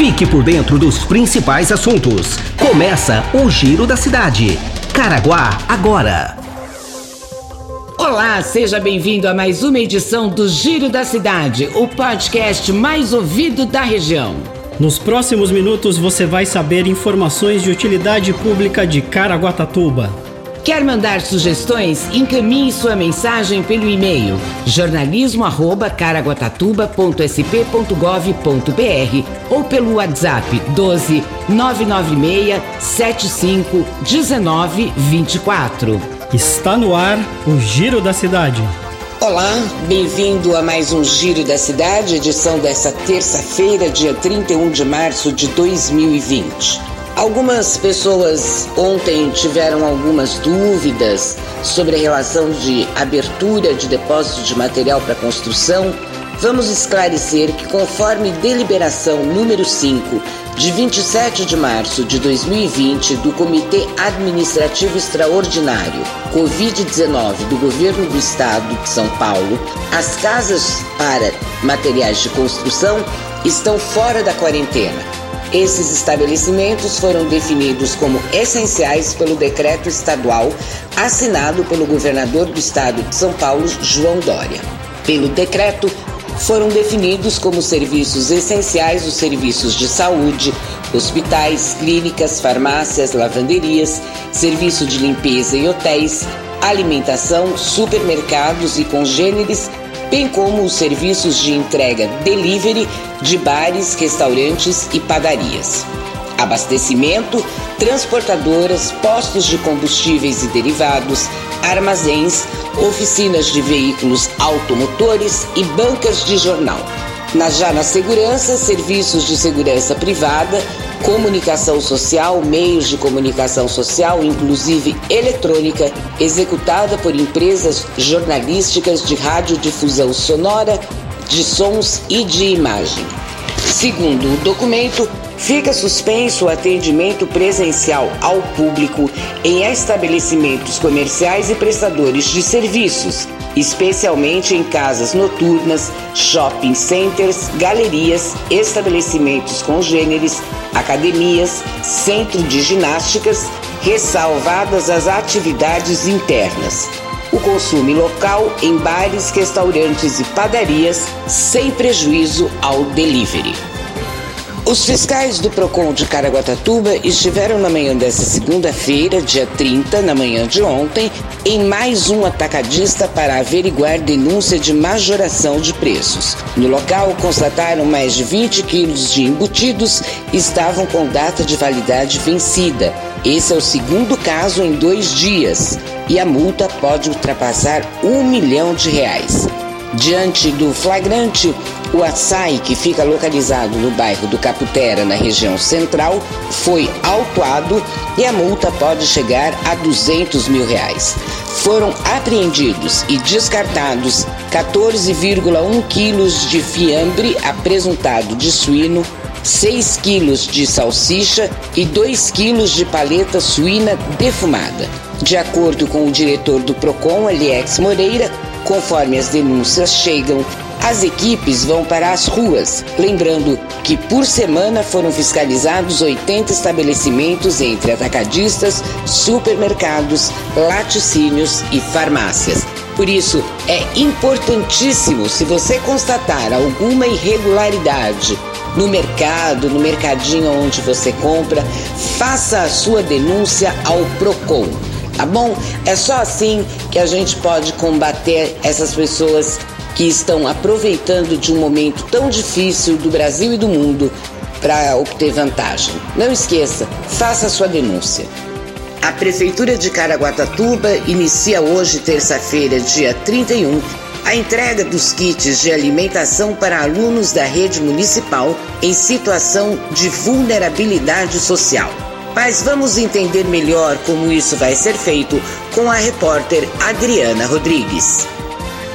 Fique por dentro dos principais assuntos. Começa o Giro da Cidade. Caraguá agora. Olá, seja bem-vindo a mais uma edição do Giro da Cidade, o podcast mais ouvido da região. Nos próximos minutos você vai saber informações de utilidade pública de Caraguatatuba. Quer mandar sugestões? Encaminhe sua mensagem pelo e-mail jornalismo@caraguatatuba.sp.gov.br ou pelo WhatsApp 12 996 75 19 24. Está no ar o Giro da Cidade. Olá, bem-vindo a mais um Giro da Cidade, edição dessa terça-feira, dia 31 de março de 2020. Algumas pessoas ontem tiveram algumas dúvidas sobre a relação de abertura de depósito de material para construção. Vamos esclarecer que, conforme deliberação número 5 de 27 de março de 2020 do Comitê Administrativo Extraordinário Covid-19 do Governo do Estado de São Paulo, as casas para materiais de construção estão fora da quarentena esses estabelecimentos foram definidos como essenciais pelo decreto estadual assinado pelo governador do estado de São Paulo, João Dória. Pelo decreto, foram definidos como serviços essenciais os serviços de saúde, hospitais, clínicas, farmácias, lavanderias, serviço de limpeza e hotéis, alimentação, supermercados e congêneres bem como os serviços de entrega delivery de bares, restaurantes e padarias. Abastecimento, transportadoras, postos de combustíveis e derivados, armazéns, oficinas de veículos automotores e bancas de jornal. Na, já na segurança, serviços de segurança privada, comunicação social, meios de comunicação social, inclusive eletrônica, executada por empresas jornalísticas de radiodifusão sonora, de sons e de imagem. Segundo o documento, fica suspenso o atendimento presencial ao público em estabelecimentos comerciais e prestadores de serviços, especialmente em casas noturnas, shopping centers, galerias, estabelecimentos congêneres, academias, centro de ginásticas, ressalvadas as atividades internas. O consumo local em bares, restaurantes e padarias, sem prejuízo ao delivery. Os fiscais do PROCON de Caraguatatuba estiveram na manhã desta segunda-feira, dia 30, na manhã de ontem, em mais um atacadista para averiguar denúncia de majoração de preços. No local, constataram mais de 20 quilos de embutidos e estavam com data de validade vencida. Esse é o segundo caso em dois dias e a multa pode ultrapassar um milhão de reais. Diante do flagrante, o açaí, que fica localizado no bairro do Caputera, na região central, foi autuado e a multa pode chegar a 200 mil reais. Foram apreendidos e descartados 14,1 quilos de fiambre apresuntado de suíno, 6 quilos de salsicha e 2 quilos de paleta suína defumada. De acordo com o diretor do PROCON, Eliex Moreira, conforme as denúncias chegam, as equipes vão para as ruas, lembrando que por semana foram fiscalizados 80 estabelecimentos entre atacadistas, supermercados, laticínios e farmácias. Por isso, é importantíssimo, se você constatar alguma irregularidade no mercado, no mercadinho onde você compra, faça a sua denúncia ao PROCON tá bom? É só assim que a gente pode combater essas pessoas que estão aproveitando de um momento tão difícil do Brasil e do mundo para obter vantagem. Não esqueça, faça sua denúncia. A Prefeitura de Caraguatatuba inicia hoje, terça-feira, dia 31, a entrega dos kits de alimentação para alunos da rede municipal em situação de vulnerabilidade social. Mas vamos entender melhor como isso vai ser feito com a repórter Adriana Rodrigues.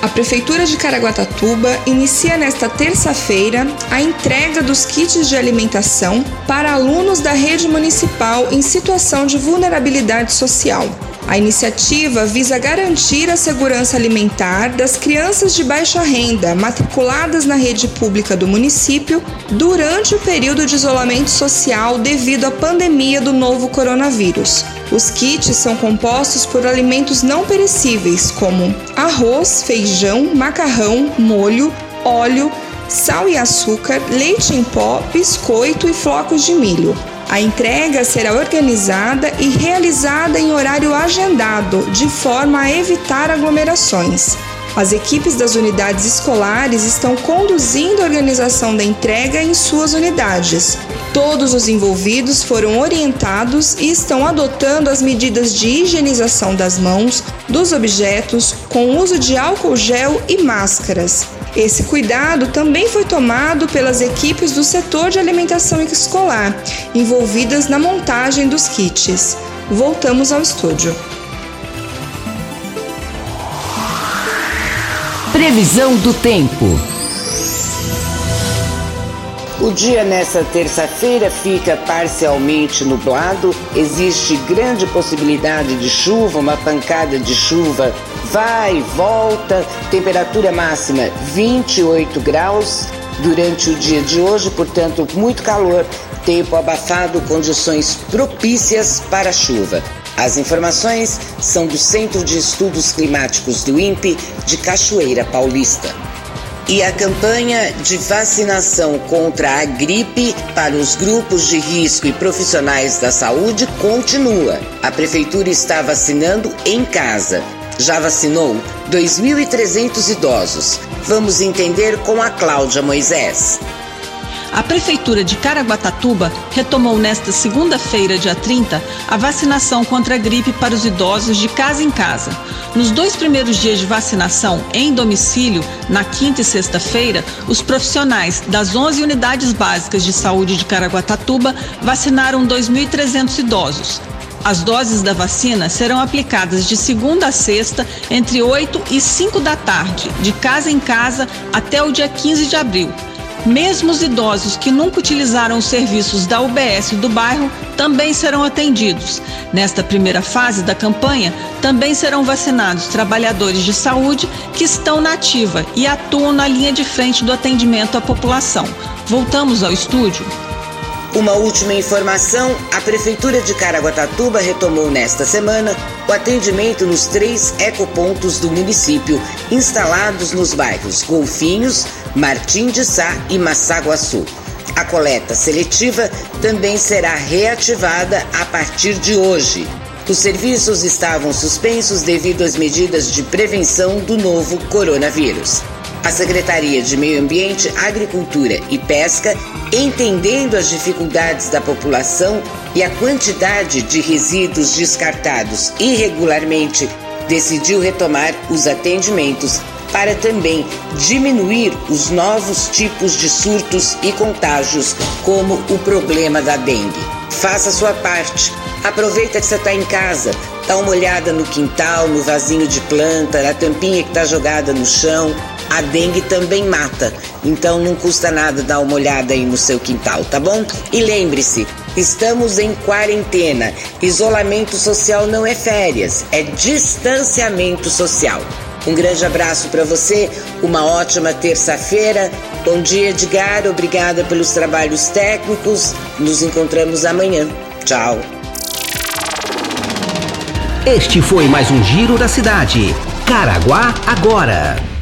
A Prefeitura de Caraguatatuba inicia nesta terça-feira a entrega dos kits de alimentação para alunos da rede municipal em situação de vulnerabilidade social. A iniciativa visa garantir a segurança alimentar das crianças de baixa renda matriculadas na rede pública do município durante o período de isolamento social devido à pandemia do novo coronavírus. Os kits são compostos por alimentos não perecíveis, como arroz, feijão, macarrão, molho, óleo, sal e açúcar, leite em pó, biscoito e flocos de milho. A entrega será organizada e realizada em horário agendado, de forma a evitar aglomerações. As equipes das unidades escolares estão conduzindo a organização da entrega em suas unidades. Todos os envolvidos foram orientados e estão adotando as medidas de higienização das mãos, dos objetos, com uso de álcool gel e máscaras. Esse cuidado também foi tomado pelas equipes do setor de alimentação escolar, envolvidas na montagem dos kits. Voltamos ao estúdio. Previsão do tempo. O dia nessa terça-feira fica parcialmente nublado, existe grande possibilidade de chuva, uma pancada de chuva vai, volta, temperatura máxima 28 graus durante o dia de hoje, portanto, muito calor, tempo abafado, condições propícias para chuva. As informações são do Centro de Estudos Climáticos do INPE de Cachoeira Paulista. E a campanha de vacinação contra a gripe para os grupos de risco e profissionais da saúde continua. A Prefeitura está vacinando em casa. Já vacinou 2.300 idosos. Vamos entender com a Cláudia Moisés. A Prefeitura de Caraguatatuba retomou nesta segunda-feira, dia 30, a vacinação contra a gripe para os idosos de casa em casa. Nos dois primeiros dias de vacinação em domicílio, na quinta e sexta-feira, os profissionais das 11 unidades básicas de saúde de Caraguatatuba vacinaram 2.300 idosos. As doses da vacina serão aplicadas de segunda a sexta, entre 8 e 5 da tarde, de casa em casa, até o dia 15 de abril. Mesmo os idosos que nunca utilizaram os serviços da UBS do bairro também serão atendidos. Nesta primeira fase da campanha, também serão vacinados trabalhadores de saúde que estão na ativa e atuam na linha de frente do atendimento à população. Voltamos ao estúdio. Uma última informação: a Prefeitura de Caraguatatuba retomou nesta semana o atendimento nos três ecopontos do município, instalados nos bairros Golfinhos, Martim de Sá e Massaguaçu. A coleta seletiva também será reativada a partir de hoje. Os serviços estavam suspensos devido às medidas de prevenção do novo coronavírus. A Secretaria de Meio Ambiente, Agricultura e Pesca, entendendo as dificuldades da população e a quantidade de resíduos descartados irregularmente, decidiu retomar os atendimentos para também diminuir os novos tipos de surtos e contágios, como o problema da dengue. Faça sua parte. Aproveita que você está em casa, dá uma olhada no quintal, no vasinho de planta, na tampinha que está jogada no chão a dengue também mata. Então não custa nada dar uma olhada aí no seu quintal, tá bom? E lembre-se, estamos em quarentena. Isolamento social não é férias, é distanciamento social. Um grande abraço para você, uma ótima terça-feira. Bom dia, Edgar. Obrigada pelos trabalhos técnicos. Nos encontramos amanhã. Tchau. Este foi mais um Giro da Cidade. Caraguá agora.